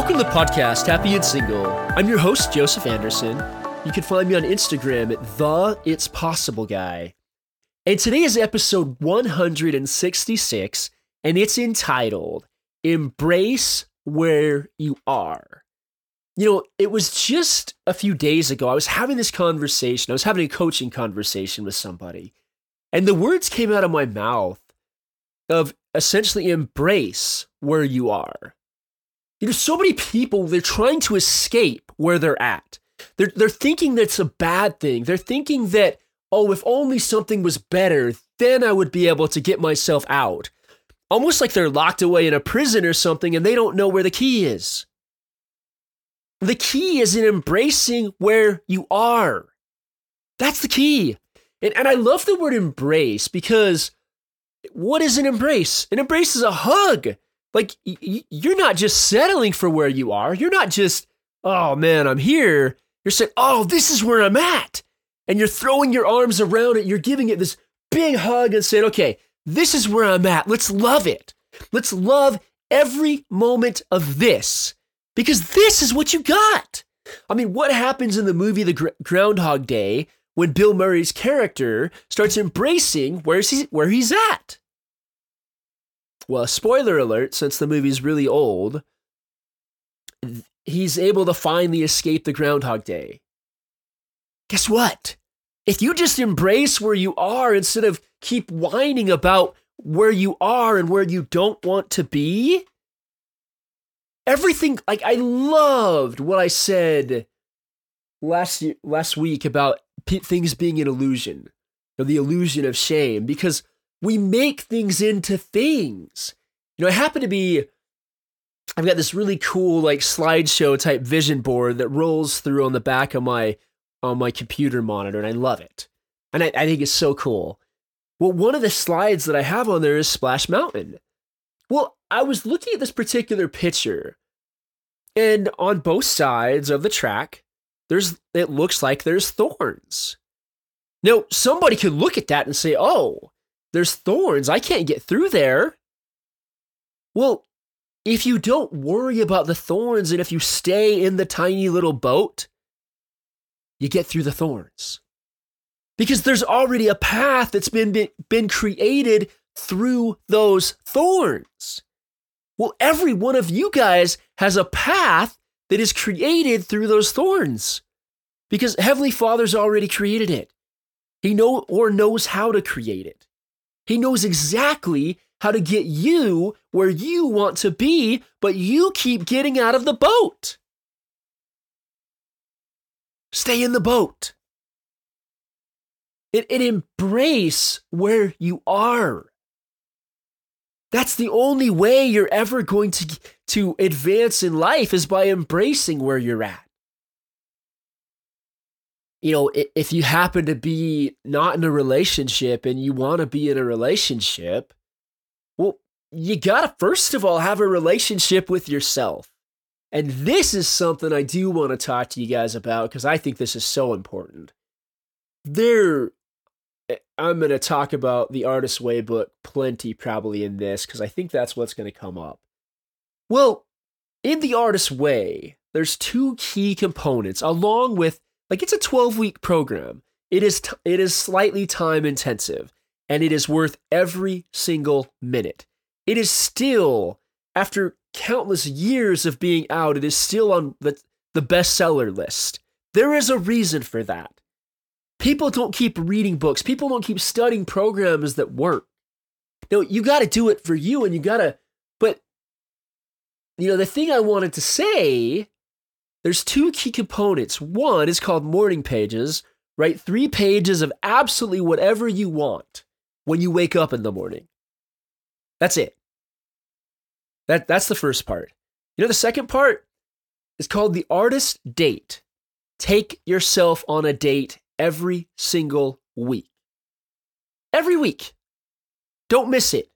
Welcome to the podcast, Happy and Single. I'm your host, Joseph Anderson. You can find me on Instagram at the It's Possible Guy. And today is episode 166, and it's entitled Embrace Where You Are. You know, it was just a few days ago, I was having this conversation, I was having a coaching conversation with somebody, and the words came out of my mouth of essentially embrace where you are. You know, so many people, they're trying to escape where they're at. They're, they're thinking that's a bad thing. They're thinking that, oh, if only something was better, then I would be able to get myself out. Almost like they're locked away in a prison or something and they don't know where the key is. The key is in embracing where you are. That's the key. And, and I love the word embrace because what is an embrace? An embrace is a hug. Like, y- you're not just settling for where you are. You're not just, oh man, I'm here. You're saying, oh, this is where I'm at. And you're throwing your arms around it. You're giving it this big hug and saying, okay, this is where I'm at. Let's love it. Let's love every moment of this because this is what you got. I mean, what happens in the movie The Gr- Groundhog Day when Bill Murray's character starts embracing where he's, where he's at? Well, spoiler alert, since the movie's really old, he's able to finally escape the Groundhog Day. Guess what? If you just embrace where you are instead of keep whining about where you are and where you don't want to be, everything like I loved what I said last last week about p- things being an illusion, or the illusion of shame, because we make things into things. You know, I happen to be I've got this really cool like slideshow type vision board that rolls through on the back of my on my computer monitor, and I love it. And I, I think it's so cool. Well, one of the slides that I have on there is Splash Mountain. Well, I was looking at this particular picture, and on both sides of the track, there's it looks like there's thorns. Now, somebody could look at that and say, "Oh, there's thorns. I can't get through there." Well, if you don't worry about the thorns and if you stay in the tiny little boat, you get through the thorns. Because there's already a path that's been, been, been created through those thorns. Well, every one of you guys has a path that is created through those thorns because Heavenly Father's already created it. He know or knows how to create it. He knows exactly how to get you where you want to be, but you keep getting out of the boat. Stay in the boat. It, it embrace where you are. That's the only way you're ever going to, to advance in life is by embracing where you're at. You know, if you happen to be not in a relationship and you want to be in a relationship, well, you got to first of all have a relationship with yourself. And this is something I do want to talk to you guys about because I think this is so important. There, eh, I'm going to talk about the Artist's Way book plenty probably in this because I think that's what's going to come up. Well, in the Artist's Way, there's two key components along with like it's a 12 week program. It is t- it is slightly time intensive and it is worth every single minute. It is still, after countless years of being out, it is still on the, the bestseller list. There is a reason for that. People don't keep reading books, people don't keep studying programs that work. No, you got to do it for you and you got to, but, you know, the thing I wanted to say there's two key components. One is called morning pages, write three pages of absolutely whatever you want when you wake up in the morning. That's it. That, that's the first part. You know, the second part is called the artist date. Take yourself on a date every single week. Every week. Don't miss it.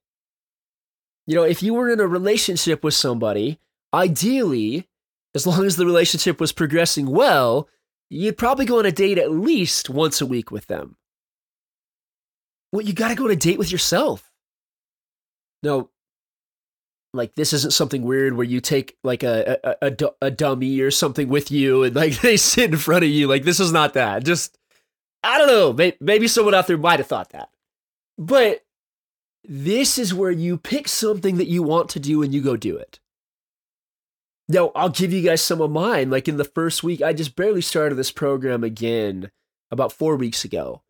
You know, if you were in a relationship with somebody, ideally, as long as the relationship was progressing well, you'd probably go on a date at least once a week with them. Well, you got to go on a date with yourself. No, like this isn't something weird where you take like a, a, a, a dummy or something with you and like they sit in front of you. Like this is not that. Just I don't know. Maybe someone out there might have thought that, but this is where you pick something that you want to do and you go do it. Now, I'll give you guys some of mine. Like in the first week, I just barely started this program again about four weeks ago.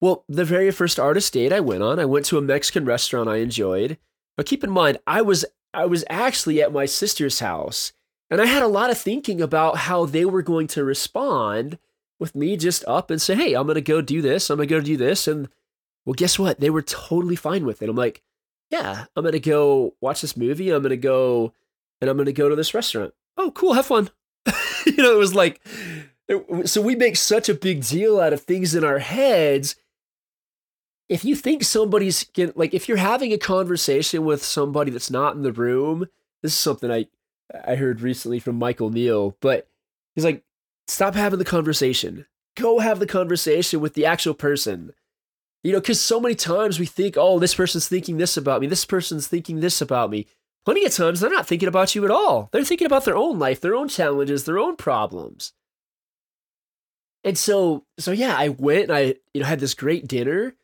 Well, the very first artist date I went on, I went to a Mexican restaurant I enjoyed. But keep in mind, I was I was actually at my sister's house, and I had a lot of thinking about how they were going to respond with me just up and say, "Hey, I'm going to go do this. I'm going to go do this." And well, guess what? They were totally fine with it. I'm like, "Yeah, I'm going to go watch this movie. I'm going to go and I'm going to go to this restaurant." Oh, cool. Have fun. you know, it was like so we make such a big deal out of things in our heads if you think somebody's get, like if you're having a conversation with somebody that's not in the room this is something i i heard recently from Michael Neill but he's like stop having the conversation go have the conversation with the actual person you know because so many times we think oh this person's thinking this about me this person's thinking this about me plenty of times they're not thinking about you at all they're thinking about their own life their own challenges their own problems and so so yeah i went and i you know had this great dinner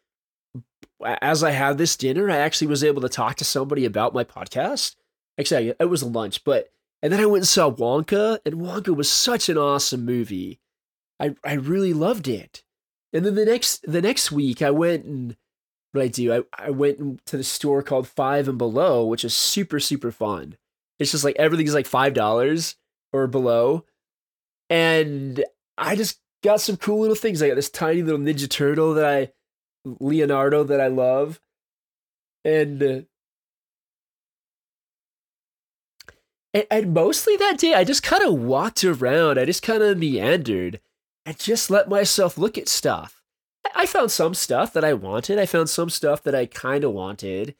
as I had this dinner, I actually was able to talk to somebody about my podcast. Actually, it was a lunch, but and then I went and saw Wonka, and Wonka was such an awesome movie. I I really loved it. And then the next the next week, I went and what I do, I, I went to the store called Five and Below, which is super super fun. It's just like everything's like five dollars or below, and I just got some cool little things. I got this tiny little Ninja Turtle that I Leonardo that I love. And, uh, and and mostly that day I just kind of walked around. I just kind of meandered and just let myself look at stuff. I found some stuff that I wanted. I found some stuff that I kind of wanted.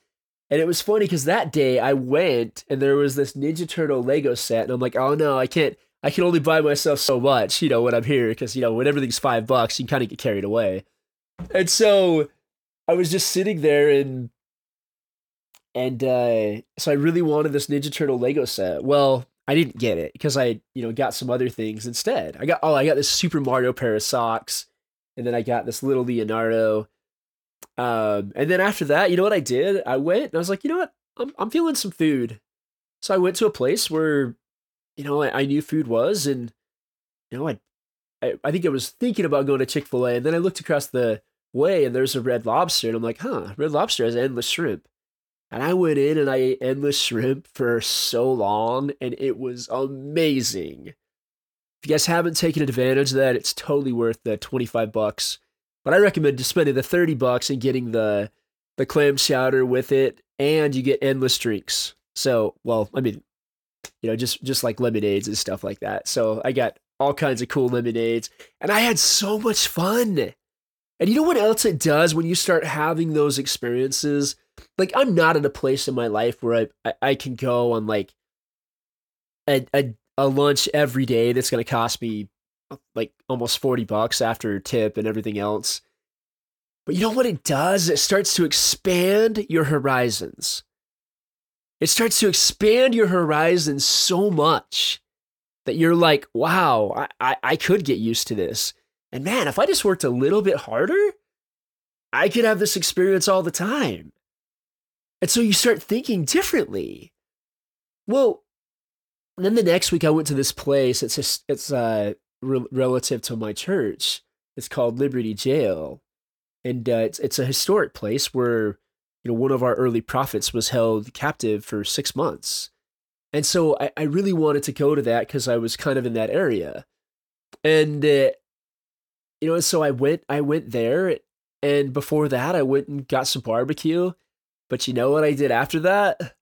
And it was funny because that day I went and there was this Ninja Turtle Lego set, and I'm like, oh no, I can't. I can only buy myself so much, you know, when I'm here because you know when everything's five bucks, you kind of get carried away. And so I was just sitting there and and uh, so I really wanted this Ninja Turtle Lego set. Well, I didn't get it because I, you know, got some other things instead. I got oh, I got this Super Mario pair of socks, and then I got this little Leonardo. Um, and then after that, you know what I did? I went and I was like, you know what? I'm I'm feeling some food. So I went to a place where, you know, I, I knew food was, and you know, I I, I think I was thinking about going to Chick fil A, and then I looked across the way and there's a red lobster, and I'm like, huh, red lobster has endless shrimp. And I went in and I ate endless shrimp for so long, and it was amazing. If you guys haven't taken advantage of that, it's totally worth the 25 bucks. But I recommend just spending the 30 bucks and getting the the clam chowder with it, and you get endless drinks. So, well, I mean, you know, just just like lemonades and stuff like that. So I got all kinds of cool lemonades, and I had so much fun. And you know what else it does when you start having those experiences? Like I'm not in a place in my life where I I, I can go on like a, a a lunch every day that's going to cost me like almost 40 bucks after tip and everything else. But you know what it does? It starts to expand your horizons. It starts to expand your horizons so much that you're like, wow, I, I, I could get used to this. And man, if I just worked a little bit harder, I could have this experience all the time. And so you start thinking differently. Well, then the next week I went to this place. It's just, it's uh, re- relative to my church. It's called Liberty Jail, and uh, it's it's a historic place where you know one of our early prophets was held captive for six months, and so I, I really wanted to go to that because I was kind of in that area. And, uh, you know, so I went, I went there. And before that, I went and got some barbecue. But you know what I did after that?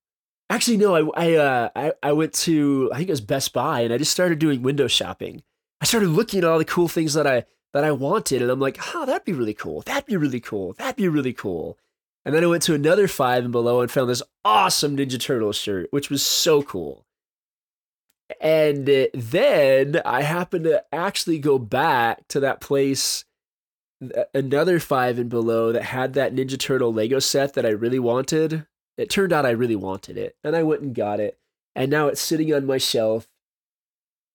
Actually, no, I, I, uh, I, I went to, I think it was Best Buy and I just started doing window shopping. I started looking at all the cool things that I, that I wanted. And I'm like, oh, that'd be really cool. That'd be really cool. That'd be really cool. And then I went to another five and below and found this awesome Ninja Turtle shirt, which was so cool. And then I happened to actually go back to that place, another five and below that had that Ninja Turtle Lego set that I really wanted. It turned out I really wanted it, and I went and got it, and now it's sitting on my shelf,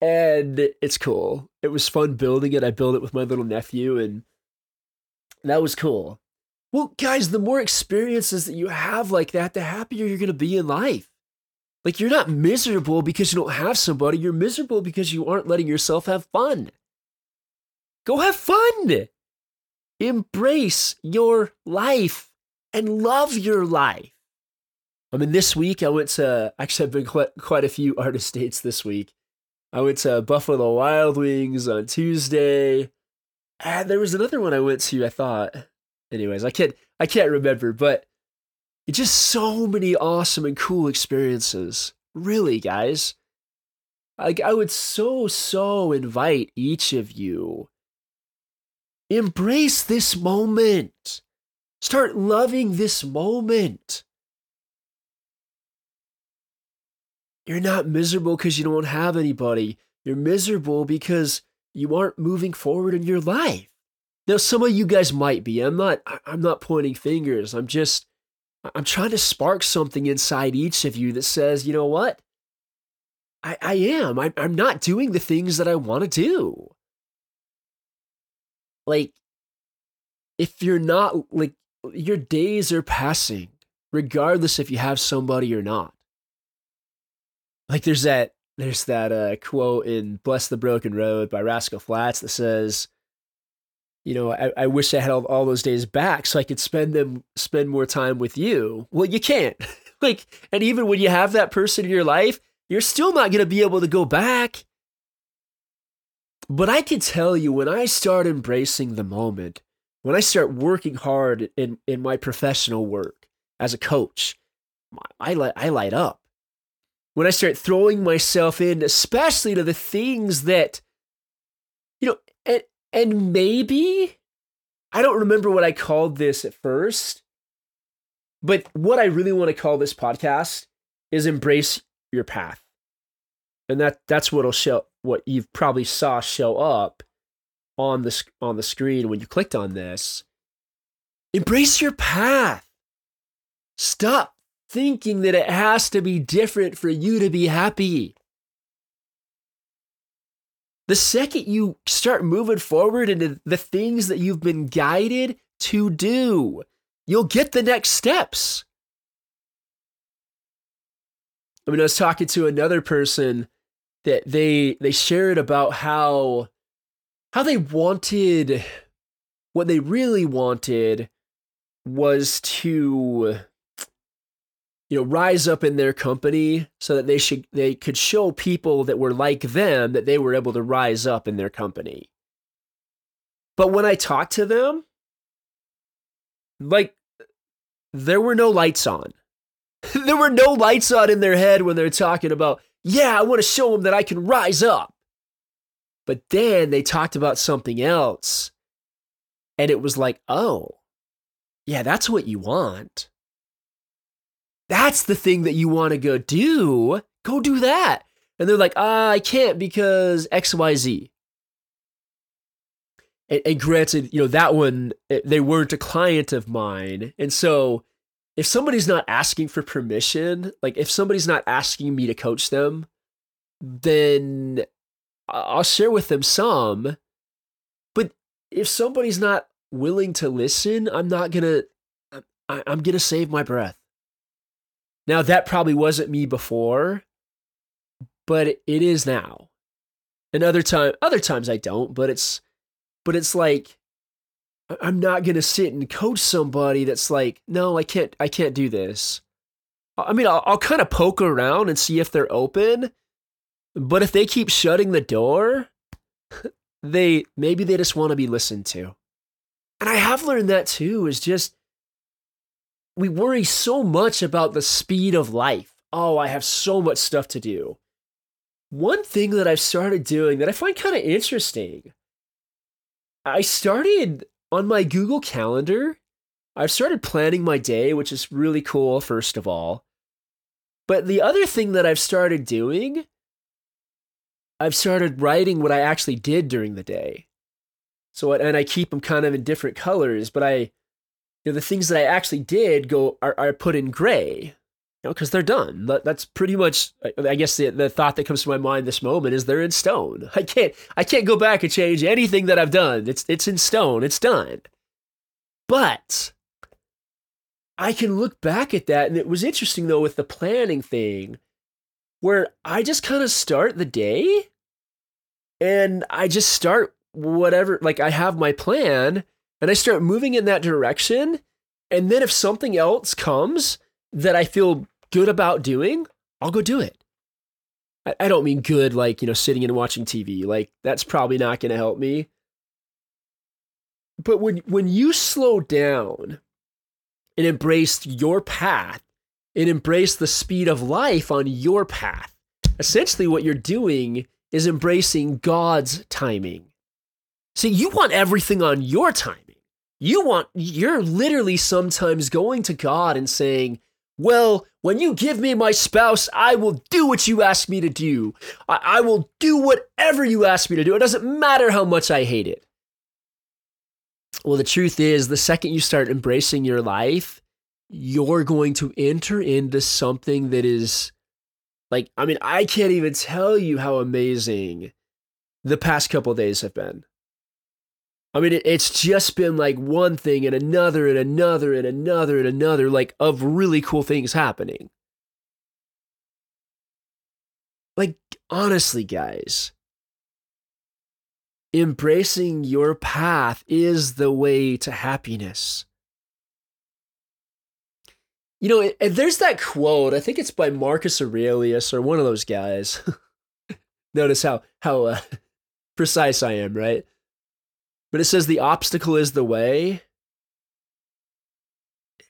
and it's cool. It was fun building it. I built it with my little nephew, and that was cool. Well, guys, the more experiences that you have like that, the happier you're going to be in life. Like, you're not miserable because you don't have somebody. You're miserable because you aren't letting yourself have fun. Go have fun. Embrace your life and love your life. I mean, this week I went to, actually, I've been quite, quite a few artist dates this week. I went to Buffalo Wild Wings on Tuesday. And there was another one I went to, I thought. Anyways, I can't I can't remember, but it's just so many awesome and cool experiences. Really, guys. Like I would so so invite each of you embrace this moment. Start loving this moment. You're not miserable because you don't have anybody. You're miserable because you aren't moving forward in your life. Now, some of you guys might be. I'm not. I'm not pointing fingers. I'm just. I'm trying to spark something inside each of you that says, you know what? I, I am. I, I'm not doing the things that I want to do. Like, if you're not like your days are passing, regardless if you have somebody or not. Like, there's that. There's that uh, quote in "Bless the Broken Road" by Rascal Flatts that says you know, I, I wish I had all, all, those days back so I could spend them spend more time with you. Well, you can't. like, and even when you have that person in your life, you're still not going to be able to go back. But I can tell you when I start embracing the moment, when I start working hard in, in my professional work as a coach, I light, I light up. When I start throwing myself in, especially to the things that, you know, and, and maybe, I don't remember what I called this at first, but what I really want to call this podcast is embrace your path. And that that's what'll show what you've probably saw show up on the on the screen when you clicked on this. Embrace your path. Stop thinking that it has to be different for you to be happy. The second you start moving forward into the things that you've been guided to do, you'll get the next steps. I mean, I was talking to another person that they they shared about how how they wanted what they really wanted was to you know rise up in their company so that they should they could show people that were like them that they were able to rise up in their company. But when i talked to them like there were no lights on. There were no lights on in their head when they're talking about yeah i want to show them that i can rise up. But then they talked about something else and it was like oh yeah that's what you want that's the thing that you want to go do. Go do that. And they're like, ah, I can't because XYZ. And, and granted, you know, that one, eh, they weren't a client of mine. And so if somebody's not asking for permission, like if somebody's not asking me to coach them, then I'll share with them some. But if somebody's not willing to listen, I'm not going to, I'm going to save my breath. Now, that probably wasn't me before, but it is now. And other time, other times I don't, but it's, but it's like, I'm not gonna sit and coach somebody that's like, no, I can't, I can't do this. I mean, I'll, I'll kind of poke around and see if they're open, but if they keep shutting the door, they maybe they just want to be listened to. And I have learned that too. Is just we worry so much about the speed of life. Oh, I have so much stuff to do. One thing that I've started doing that I find kind of interesting, I started on my Google Calendar. I've started planning my day, which is really cool, first of all. But the other thing that I've started doing, I've started writing what I actually did during the day. So, and I keep them kind of in different colors, but I know, the things that I actually did go are, are put in gray, you know, because they're done. That, that's pretty much, I guess, the, the thought that comes to my mind this moment is they're in stone. I can't, I can't go back and change anything that I've done. It's, it's in stone. It's done. But I can look back at that, and it was interesting though with the planning thing, where I just kind of start the day, and I just start whatever. Like I have my plan and I start moving in that direction. And then if something else comes that I feel good about doing, I'll go do it. I, I don't mean good like, you know, sitting and watching TV. Like that's probably not going to help me. But when when you slow down and embrace your path and embrace the speed of life on your path, essentially what you're doing is embracing God's timing. See, you want everything on your timing. You want, you're literally sometimes going to God and saying, well, when you give me my spouse, I will do what you ask me to do. I, I, will do whatever you ask me to do. It doesn't matter how much I hate it. Well, the truth is, the second you start embracing your life, you're going to enter into something that is like, I mean, I can't even tell you how amazing the past couple days have been. I mean, it's just been like one thing and another and another and another and another, like of really cool things happening. Like, honestly, guys, embracing your path is the way to happiness. You know, and there's that quote, I think it's by Marcus Aurelius or one of those guys. Notice how, how uh, precise I am, right? But it says the obstacle is the way.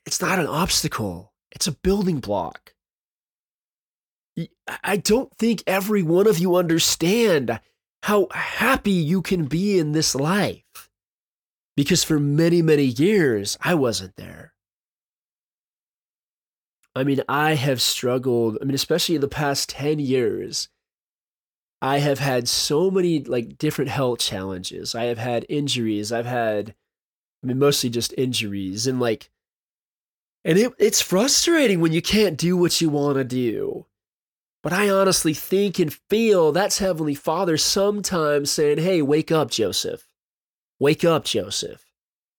It's not an obstacle, it's a building block. I don't think every one of you understand how happy you can be in this life. Because for many, many years, I wasn't there. I mean, I have struggled, I mean, especially in the past 10 years, I have had so many like different health challenges. I have had injuries. I've had, I mean, mostly just injuries, and like, and it, it's frustrating when you can't do what you want to do. But I honestly think and feel that's Heavenly Father sometimes saying, "Hey, wake up, Joseph. Wake up, Joseph.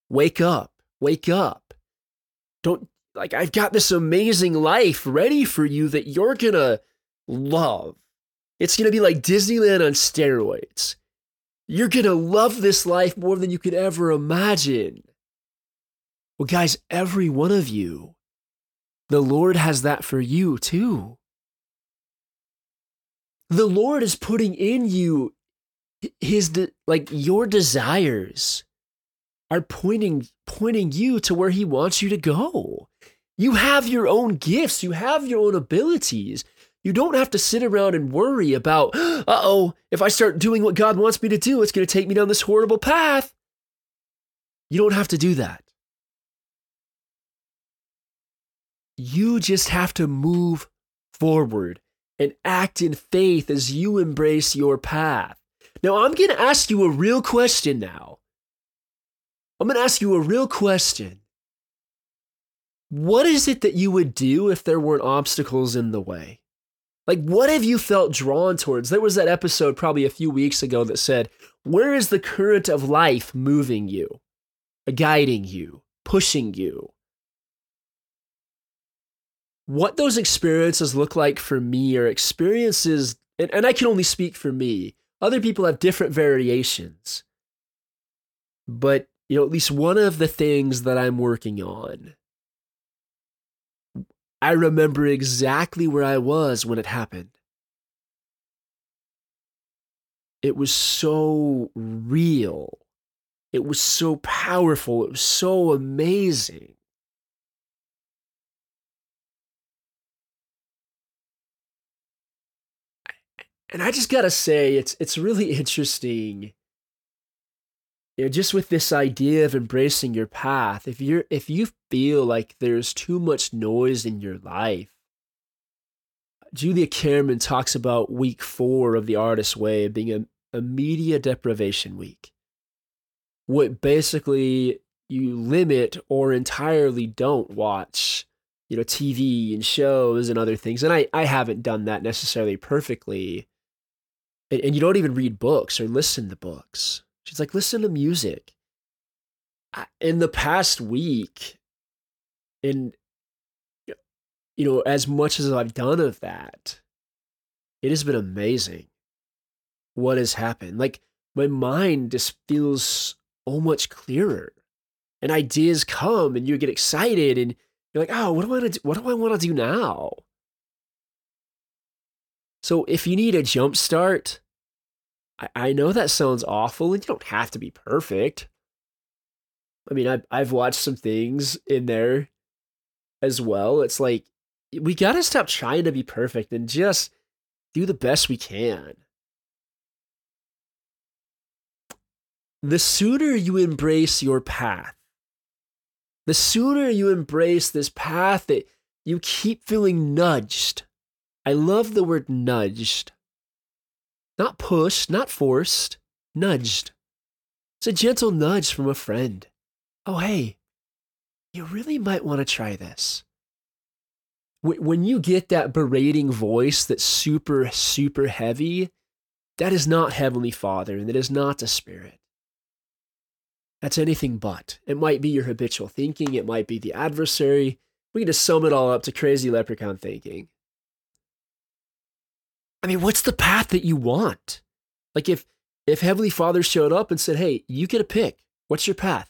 Wake up. Wake up. Don't like I've got this amazing life ready for you that you're gonna love." It's going to be like Disneyland on steroids. You're going to love this life more than you could ever imagine. Well, guys, every one of you, the Lord has that for you too. The Lord is putting in you his de- like your desires are pointing pointing you to where he wants you to go. You have your own gifts, you have your own abilities. You don't have to sit around and worry about, uh oh, if I start doing what God wants me to do, it's going to take me down this horrible path. You don't have to do that. You just have to move forward and act in faith as you embrace your path. Now, I'm going to ask you a real question now. I'm going to ask you a real question. What is it that you would do if there weren't obstacles in the way? Like, what have you felt drawn towards? There was that episode probably a few weeks ago that said, Where is the current of life moving you, guiding you, pushing you? What those experiences look like for me are experiences, and, and I can only speak for me. Other people have different variations. But, you know, at least one of the things that I'm working on I remember exactly where I was when it happened. It was so real. It was so powerful. It was so amazing. And I just got to say it's it's really interesting you know, just with this idea of embracing your path, if you're if you feel like there's too much noise in your life, Julia Cameron talks about week four of the artist's way being a, a media deprivation week. What basically you limit or entirely don't watch you know tv and shows and other things. And i i haven't done that necessarily perfectly. And, and you don't even read books or listen to books she's like listen to music in the past week in you know as much as i've done of that it has been amazing what has happened like my mind just feels so much clearer and ideas come and you get excited and you're like, oh, what do I want to do? What do I want to do now? So if you need a jump start, I, I know that sounds awful and you don't have to be perfect. I mean, I've, I've watched some things in there as well. It's like, we got to stop trying to be perfect and just do the best we can. The sooner you embrace your path, the sooner you embrace this path that you keep feeling nudged. I love the word nudged. Not pushed, not forced, nudged. It's a gentle nudge from a friend. Oh, hey, you really might want to try this. When you get that berating voice that's super, super heavy, that is not Heavenly Father and that is not the Spirit. That's anything but. It might be your habitual thinking, it might be the adversary. We can just sum it all up to crazy leprechaun thinking. I mean, what's the path that you want? Like if if Heavenly Father showed up and said, "Hey, you get a pick. What's your path?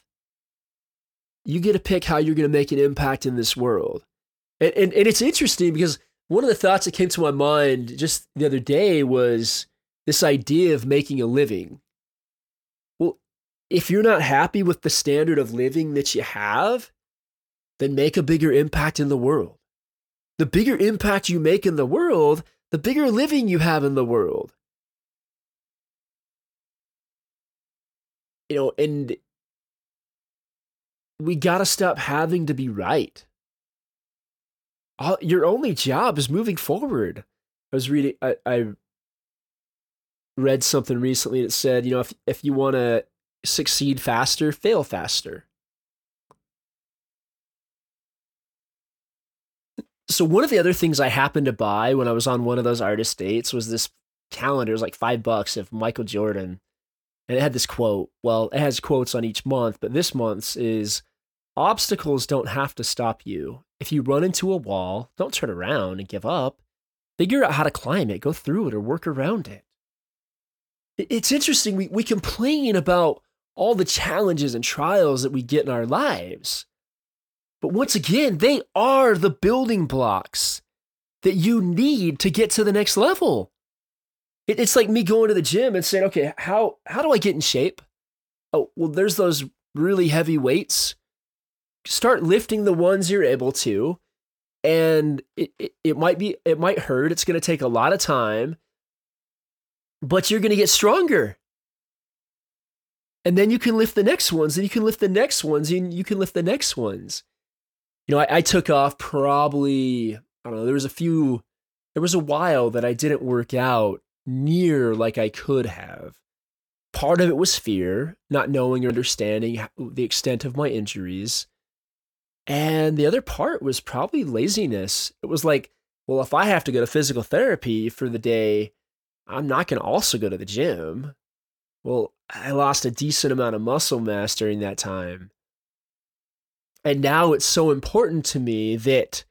You get to pick how you're going to make an impact in this world." And, and and it's interesting because one of the thoughts that came to my mind just the other day was this idea of making a living Well, if you're not happy with the standard of living that you have, then make a bigger impact in the world. The bigger impact you make in the world, the bigger living you have in the world. You know, and we got to stop having to be right. All, your only job is moving forward. I was reading, I, I read something recently that said, you know, if, if you want to succeed faster, fail faster. So one of the other things I happened to buy when I was on one of those artist dates was this calendar. It was like five bucks of Michael Jordan. And it had this quote. Well, it has quotes on each month, but this month's is obstacles don't have to stop you. If you run into a wall, don't turn around and give up. Figure out how to climb it, go through it, or work around it. It's interesting. We, we complain about all the challenges and trials that we get in our lives. But once again, they are the building blocks that you need to get to the next level. It's like me going to the gym and saying, okay, how, how do I get in shape? Oh, well, there's those really heavy weights. Start lifting the ones you're able to. And it, it, it might be, it might hurt. It's going to take a lot of time, but you're going to get stronger and then you can lift the next ones and you can lift the next ones and you can lift the next ones you know I, I, took off probably i don't know there was a few there was a while that i didn't work out near like i could have. Part of it was fear not knowing or understanding the extent of my injuries. And the other part was probably laziness. It was like well if i have to go to physical therapy for the day i'm not going to also go to the gym. Well, I lost a decent amount of muscle mass during that time. And now it's so important to me that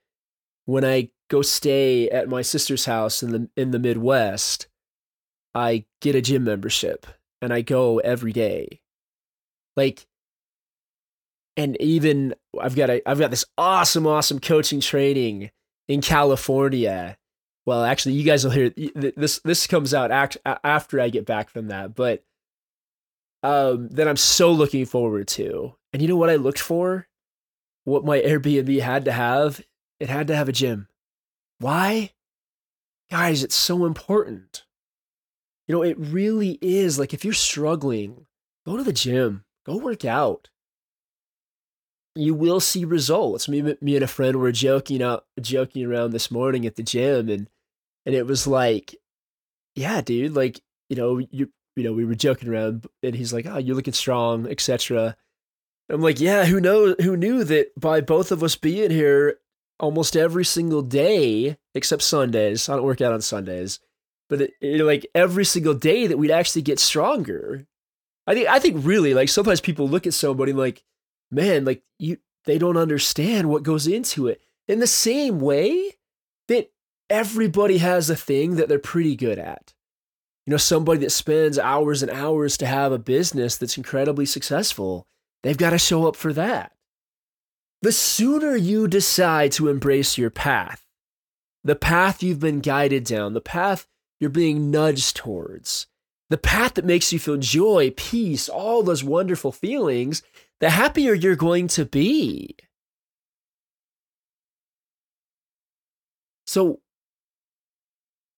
when I go stay at my sister's house in the in the Midwest, I get a gym membership and I go every day. Like and even I've got a I've got this awesome awesome coaching training in California. Well, actually you guys will hear this this comes out after I get back from that, but um, that I'm so looking forward to. And you know what I looked for? What my Airbnb had to have? It had to have a gym. Why? Guys, it's so important. You know, it really is. Like, if you're struggling, go to the gym, go work out. You will see results. Me, me and a friend were joking out, joking around this morning at the gym, and and it was like, yeah, dude, like you know, you you know, we were joking around, and he's like, "Oh, you're looking strong, etc." I'm like, yeah, who knows? Who knew that by both of us being here almost every single day, except Sundays. I don't work out on Sundays, but it, it, like every single day that we'd actually get stronger. I think I think really like sometimes people look at somebody like, man, like you they don't understand what goes into it. In the same way that everybody has a thing that they're pretty good at. You know, somebody that spends hours and hours to have a business that's incredibly successful, they've got to show up for that. The sooner you decide to embrace your path, the path you've been guided down, the path you're being nudged towards, the path that makes you feel joy, peace, all those wonderful feelings, the happier you're going to be. So,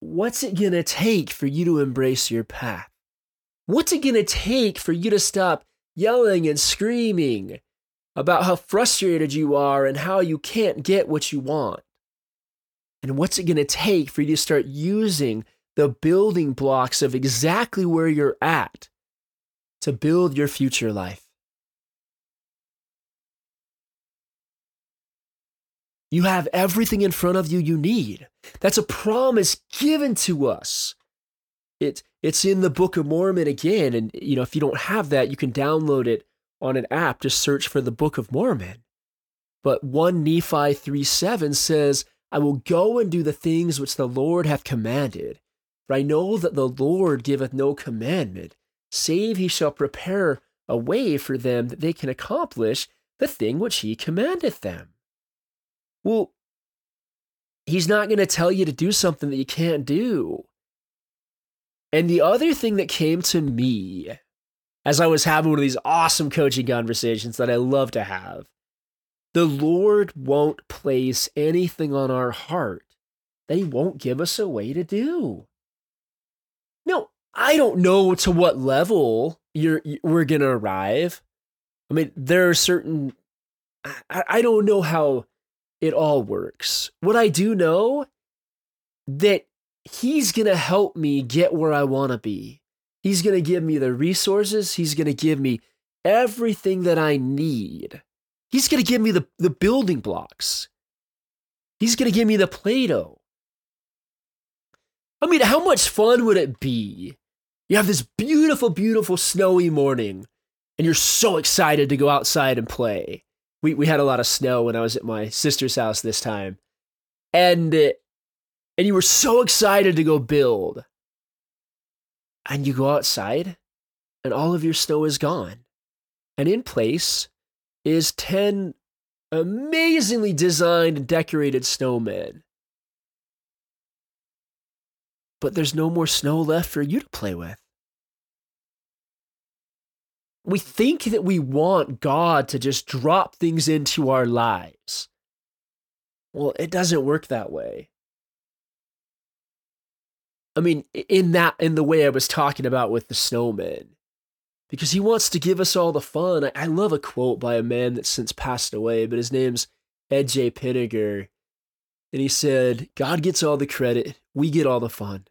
what's it going to take for you to embrace your path? What's it going to take for you to stop yelling and screaming about how frustrated you are and how you can't get what you want. And what's it going to take for you to start using the building blocks of exactly where you're at to build your future life? You have everything in front of you you need. That's a promise given to us. It, it's in the Book of Mormon again. And, you know, if you don't have that, you can download it on an app, just search for the Book of Mormon. But 1 Nephi 3 7 says, I will go and do the things which the Lord hath commanded. For I know that the Lord giveth no commandment, save he shall prepare a way for them that they can accomplish the thing which he commandeth them. Well, he's not going to tell you to do something that you can't do. And the other thing that came to me as I was having one of these awesome coaching conversations that I love to have. The Lord won't place anything on our heart that He won't give us a way to do. No, I don't know to what level you're we're gonna arrive. I mean, there are certain. I, I don't know how it all works. What I do know that He's gonna help me get where I want to be. He's going to give me the resources. He's going to give me everything that I need. He's going to give me the, the building blocks. He's going to give me the Play Doh. I mean, how much fun would it be? You have this beautiful, beautiful snowy morning, and you're so excited to go outside and play. We, we had a lot of snow when I was at my sister's house this time. And, and you were so excited to go build and you go outside and all of your snow is gone. And in place is 10 amazingly designed and decorated snowmen. But there's no more snow left for you to play with. We think that we want God to just drop things into our lives. Well, it doesn't work that way. I mean, in that, in the way I was talking about with the snowman, because he wants to give us all the fun. I, I love a quote by a man that's since passed away, but his name's Ed J. Pinegar. And he said, God gets all the credit, we get all the fun.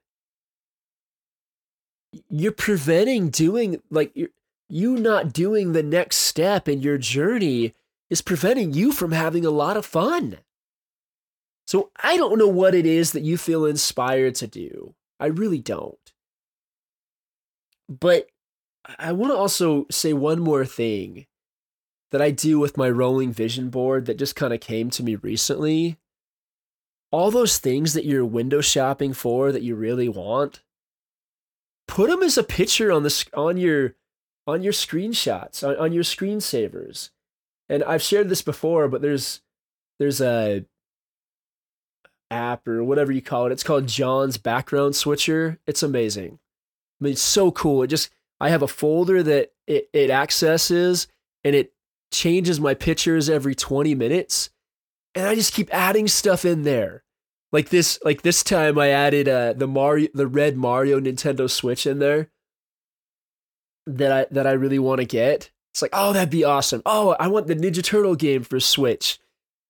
You're preventing doing, like, you're, you not doing the next step in your journey is preventing you from having a lot of fun. So I don't know what it is that you feel inspired to do. I really don't. But I want to also say one more thing that I do with my rolling vision board that just kind of came to me recently. All those things that you're window shopping for that you really want, put them as a picture on the on your on your screenshots on, on your screensavers. And I've shared this before, but there's there's a app or whatever you call it. It's called John's Background Switcher. It's amazing. I mean, it's so cool. It just I have a folder that it, it accesses and it changes my pictures every 20 minutes. And I just keep adding stuff in there. Like this, like this time I added uh, the Mario the red Mario Nintendo Switch in there that I that I really want to get. It's like, oh, that'd be awesome. Oh, I want the Ninja Turtle game for Switch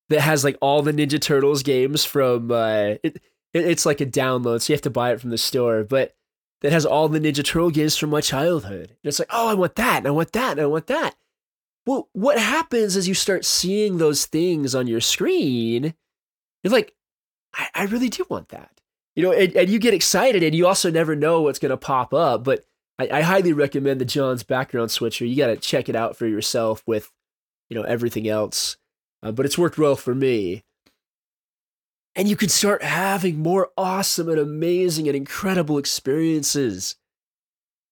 that has like all the Ninja Turtles games from uh, it, it's like a download, so you have to buy it from the store, but that has all the Ninja Turtle games from my childhood. And it's like, oh, I want that, and I want that, and I want that. Well, what happens as you start seeing those things on your screen? You're like, I, I really do want that. You know, and, and, you get excited and you also never know what's going to pop up. But I, I, highly recommend the John's background switcher. You got to check it out for yourself with, you know, everything else. Uh, but it's worked well for me. And you can start having more awesome and amazing and incredible experiences.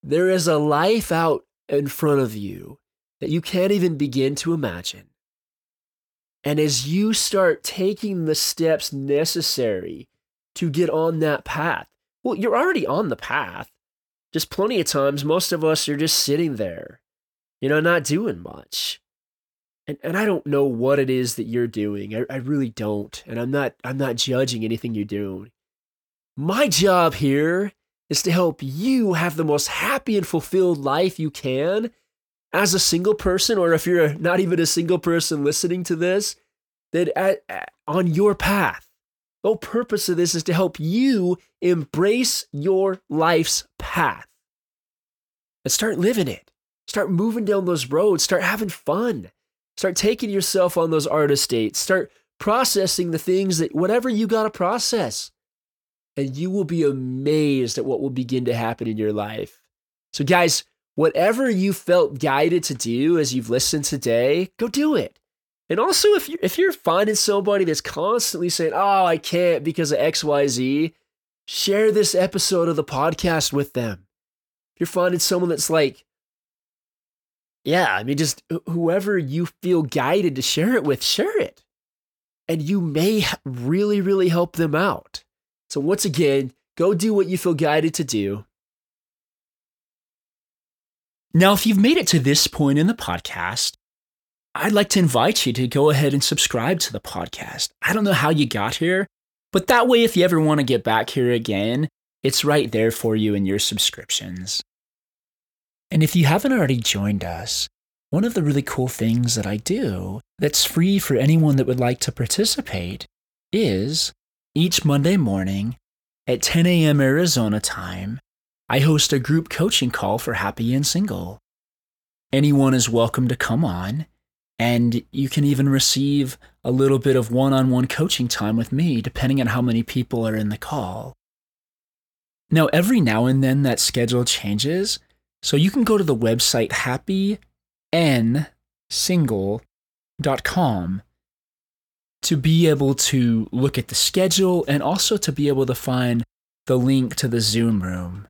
There is a life out in front of you that you can't even begin to imagine. And as you start taking the steps necessary to get on that path, well, you're already on the path. Just plenty of times, most of us are just sitting there, you know, not doing much. And, and I don't know what it is that you're doing. I, I really don't. And I'm not I'm not judging anything you're doing. My job here is to help you have the most happy and fulfilled life you can as a single person, or if you're not even a single person listening to this, that at, at, on your path. The whole purpose of this is to help you embrace your life's path and start living it. Start moving down those roads. Start having fun. Start taking yourself on those artist dates. Start processing the things that, whatever you got to process. And you will be amazed at what will begin to happen in your life. So, guys, whatever you felt guided to do as you've listened today, go do it. And also, if you're, if you're finding somebody that's constantly saying, oh, I can't because of XYZ, share this episode of the podcast with them. If you're finding someone that's like, yeah, I mean, just whoever you feel guided to share it with, share it. And you may really, really help them out. So, once again, go do what you feel guided to do. Now, if you've made it to this point in the podcast, I'd like to invite you to go ahead and subscribe to the podcast. I don't know how you got here, but that way, if you ever want to get back here again, it's right there for you in your subscriptions. And if you haven't already joined us, one of the really cool things that I do that's free for anyone that would like to participate is each Monday morning at 10 a.m. Arizona time, I host a group coaching call for happy and single. Anyone is welcome to come on, and you can even receive a little bit of one on one coaching time with me, depending on how many people are in the call. Now, every now and then that schedule changes, so you can go to the website happynsingle.com to be able to look at the schedule and also to be able to find the link to the Zoom room.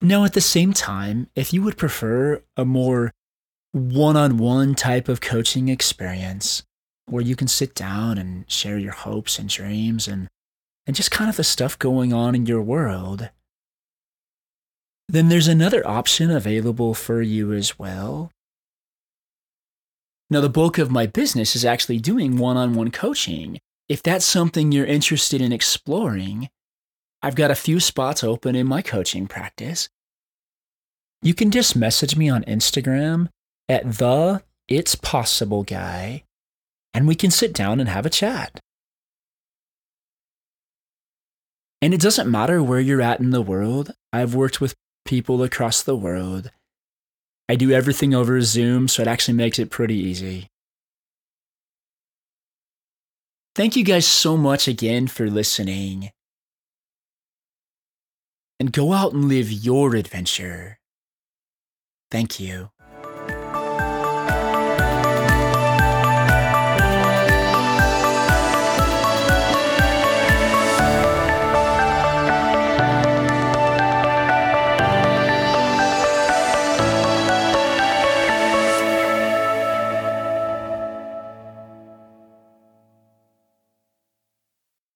Now, at the same time, if you would prefer a more one on one type of coaching experience where you can sit down and share your hopes and dreams and, and just kind of the stuff going on in your world, then there's another option available for you as well. Now, the bulk of my business is actually doing one on one coaching. If that's something you're interested in exploring, I've got a few spots open in my coaching practice. You can just message me on Instagram at the It's Possible Guy, and we can sit down and have a chat. And it doesn't matter where you're at in the world. I've worked with people across the world. I do everything over Zoom, so it actually makes it pretty easy. Thank you guys so much again for listening and go out and live your adventure. Thank you.